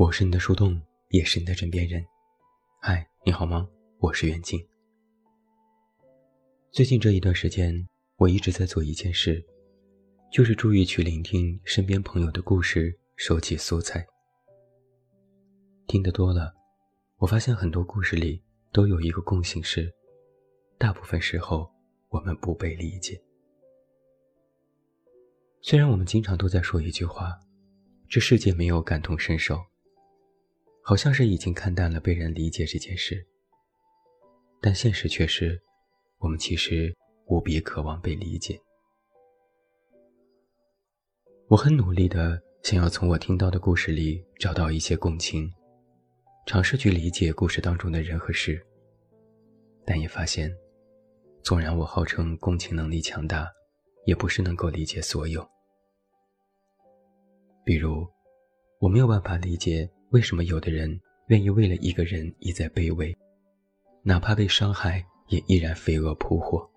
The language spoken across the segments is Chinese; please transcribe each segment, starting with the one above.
我是你的树洞，也是你的枕边人。嗨，你好吗？我是袁静。最近这一段时间，我一直在做一件事，就是注意去聆听身边朋友的故事，收集素材。听得多了，我发现很多故事里都有一个共性是，大部分时候我们不被理解。虽然我们经常都在说一句话，这世界没有感同身受。好像是已经看淡了被人理解这件事，但现实却是，我们其实无比渴望被理解。我很努力的想要从我听到的故事里找到一些共情，尝试去理解故事当中的人和事，但也发现，纵然我号称共情能力强大，也不是能够理解所有。比如，我没有办法理解。为什么有的人愿意为了一个人一再卑微，哪怕被伤害也依然飞蛾扑火？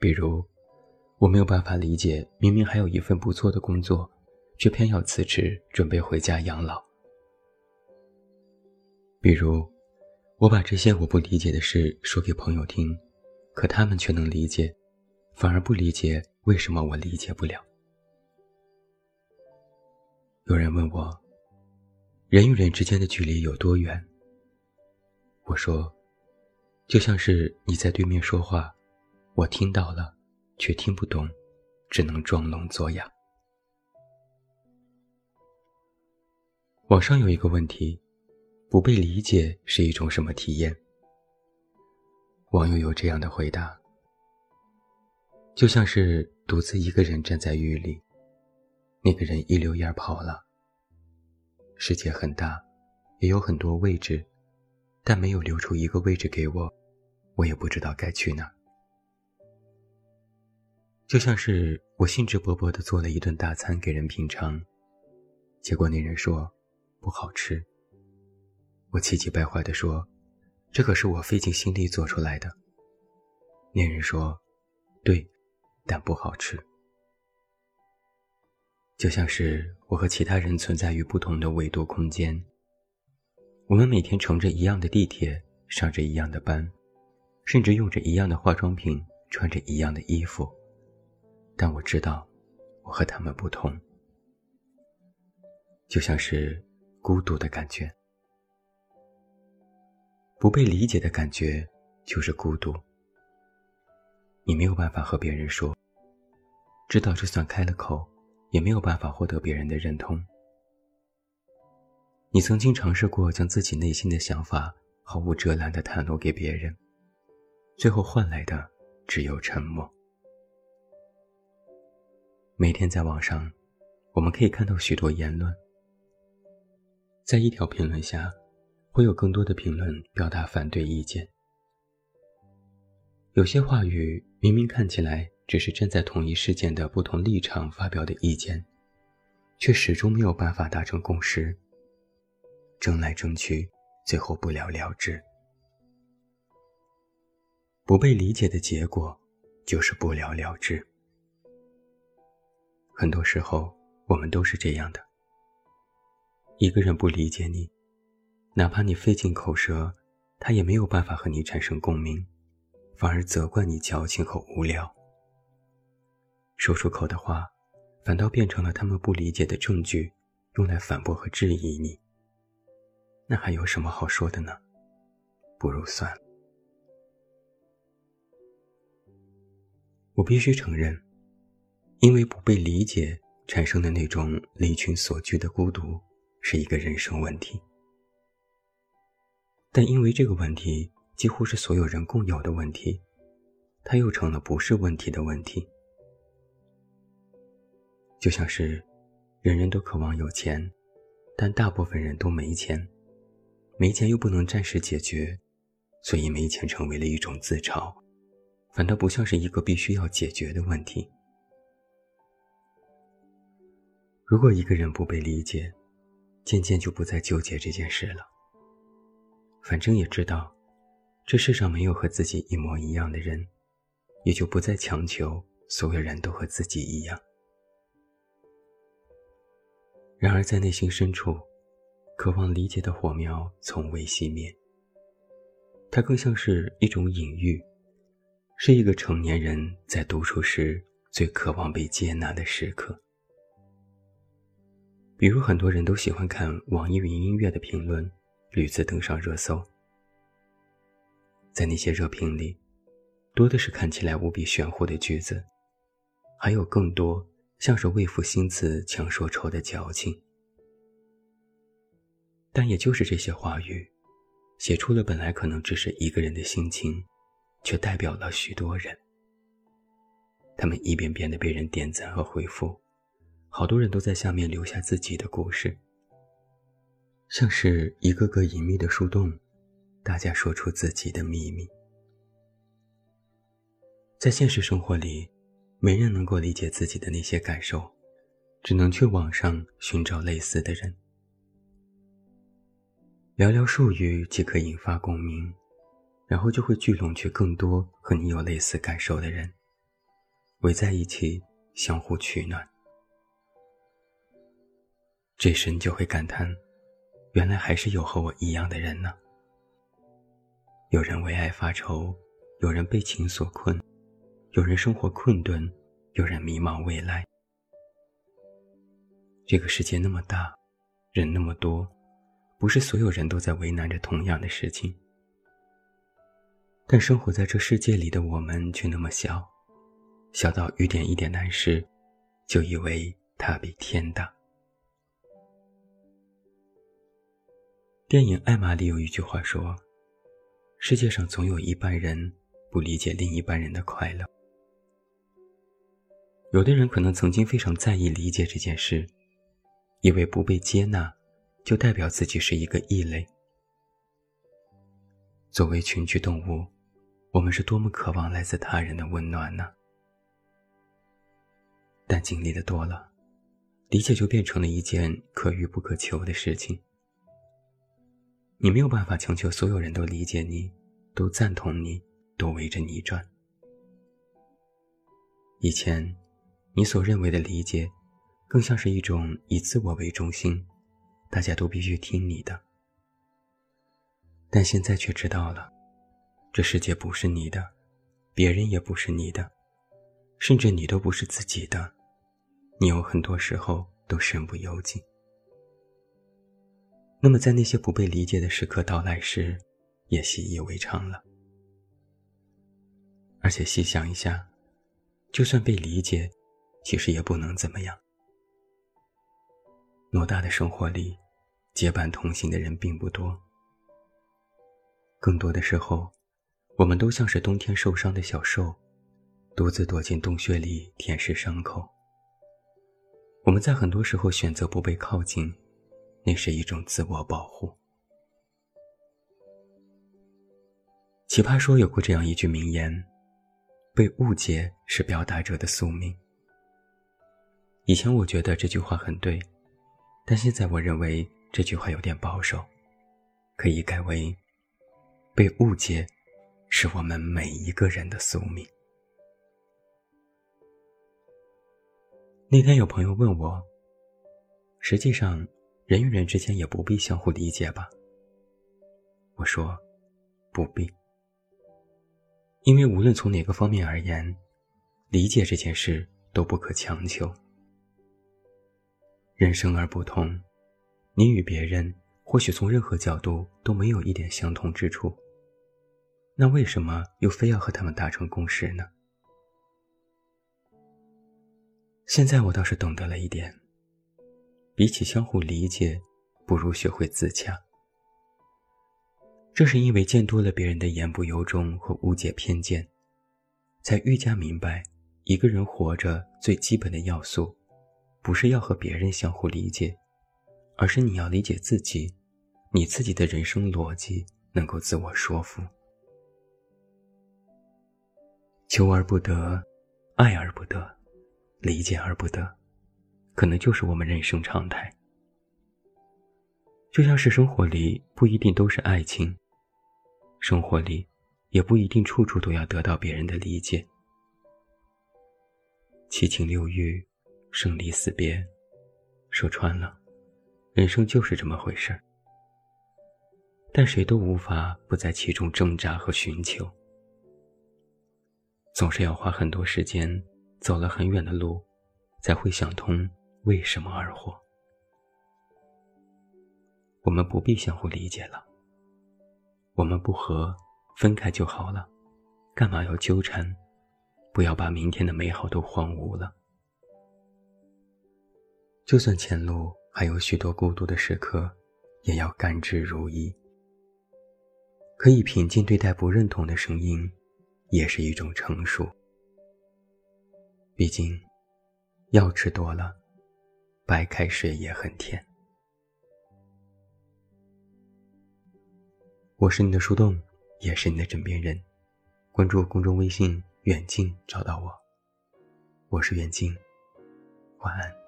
比如，我没有办法理解，明明还有一份不错的工作，却偏要辞职准备回家养老。比如，我把这些我不理解的事说给朋友听，可他们却能理解，反而不理解为什么我理解不了。有人问我。人与人之间的距离有多远？我说，就像是你在对面说话，我听到了，却听不懂，只能装聋作哑。网上有一个问题：不被理解是一种什么体验？网友有这样的回答：就像是独自一个人站在雨里，那个人一溜烟跑了。世界很大，也有很多位置，但没有留出一个位置给我，我也不知道该去哪。就像是我兴致勃勃地做了一顿大餐给人品尝，结果那人说不好吃。我气急败坏地说：“这可是我费尽心力做出来的。”那人说：“对，但不好吃。”就像是我和其他人存在于不同的维度空间。我们每天乘着一样的地铁，上着一样的班，甚至用着一样的化妆品，穿着一样的衣服，但我知道，我和他们不同。就像是孤独的感觉，不被理解的感觉，就是孤独。你没有办法和别人说，知道就算开了口。也没有办法获得别人的认同。你曾经尝试过将自己内心的想法毫无遮拦地袒露给别人，最后换来的只有沉默。每天在网上，我们可以看到许多言论，在一条评论下，会有更多的评论表达反对意见。有些话语明明看起来。只是站在同一事件的不同立场发表的意见，却始终没有办法达成共识。争来争去，最后不了了之。不被理解的结果，就是不了了之。很多时候，我们都是这样的。一个人不理解你，哪怕你费尽口舌，他也没有办法和你产生共鸣，反而责怪你矫情和无聊。说出口的话，反倒变成了他们不理解的证据，用来反驳和质疑你。那还有什么好说的呢？不如算了。我必须承认，因为不被理解产生的那种离群所居的孤独，是一个人生问题。但因为这个问题几乎是所有人共有的问题，它又成了不是问题的问题。就像是，人人都渴望有钱，但大部分人都没钱，没钱又不能暂时解决，所以没钱成为了一种自嘲，反倒不像是一个必须要解决的问题。如果一个人不被理解，渐渐就不再纠结这件事了。反正也知道，这世上没有和自己一模一样的人，也就不再强求所有人都和自己一样。然而在内心深处，渴望理解的火苗从未熄灭。它更像是一种隐喻，是一个成年人在独处时最渴望被接纳的时刻。比如，很多人都喜欢看网易云音乐的评论，屡次登上热搜。在那些热评里，多的是看起来无比玄乎的句子，还有更多像是为赋新词强说愁的矫情。但也就是这些话语。写出了本来可能只是一个人的心情，却代表了许多人。他们一遍遍的被人点赞和回复，好多人都在下面留下自己的故事，像是一个个隐秘的树洞，大家说出自己的秘密。在现实生活里，没人能够理解自己的那些感受，只能去网上寻找类似的人。寥寥数语即可引发共鸣，然后就会聚拢去更多和你有类似感受的人，围在一起相互取暖。这时你就会感叹，原来还是有和我一样的人呢。有人为爱发愁，有人被情所困，有人生活困顿，有人迷茫未来。这个世界那么大，人那么多。不是所有人都在为难着同样的事情，但生活在这世界里的我们却那么小，小到遇点一点难事，就以为它比天大。电影《艾玛》里有一句话说：“世界上总有一半人不理解另一半人的快乐。”有的人可能曾经非常在意理解这件事，以为不被接纳。就代表自己是一个异类。作为群居动物，我们是多么渴望来自他人的温暖呢？但经历的多了，理解就变成了一件可遇不可求的事情。你没有办法强求所有人都理解你，都赞同你，都围着你转。以前，你所认为的理解，更像是一种以自我为中心。大家都必须听你的，但现在却知道了，这世界不是你的，别人也不是你的，甚至你都不是自己的，你有很多时候都身不由己。那么，在那些不被理解的时刻到来时，也习以为常了。而且细想一下，就算被理解，其实也不能怎么样。偌大的生活里，结伴同行的人并不多。更多的时候，我们都像是冬天受伤的小兽，独自躲进洞穴里舔舐伤口。我们在很多时候选择不被靠近，那是一种自我保护。奇葩说有过这样一句名言：“被误解是表达者的宿命。”以前我觉得这句话很对。但现在我认为这句话有点保守，可以改为：被误解，是我们每一个人的宿命。那天有朋友问我，实际上人与人之间也不必相互理解吧？我说，不必，因为无论从哪个方面而言，理解这件事都不可强求。人生而不同，你与别人或许从任何角度都没有一点相同之处。那为什么又非要和他们达成共识呢？现在我倒是懂得了一点：比起相互理解，不如学会自洽。正是因为见多了别人的言不由衷和误解偏见，才愈加明白一个人活着最基本的要素。不是要和别人相互理解，而是你要理解自己，你自己的人生逻辑能够自我说服。求而不得，爱而不得，理解而不得，可能就是我们人生常态。就像是生活里不一定都是爱情，生活里也不一定处处都要得到别人的理解。七情六欲。生离死别，说穿了，人生就是这么回事儿。但谁都无法不在其中挣扎和寻求，总是要花很多时间，走了很远的路，才会想通为什么而活。我们不必相互理解了，我们不和，分开就好了，干嘛要纠缠？不要把明天的美好都荒芜了。就算前路还有许多孤独的时刻，也要甘之如饴。可以平静对待不认同的声音，也是一种成熟。毕竟，药吃多了，白开水也很甜。我是你的树洞，也是你的枕边人。关注公众微信“远近”，找到我。我是远近，晚安。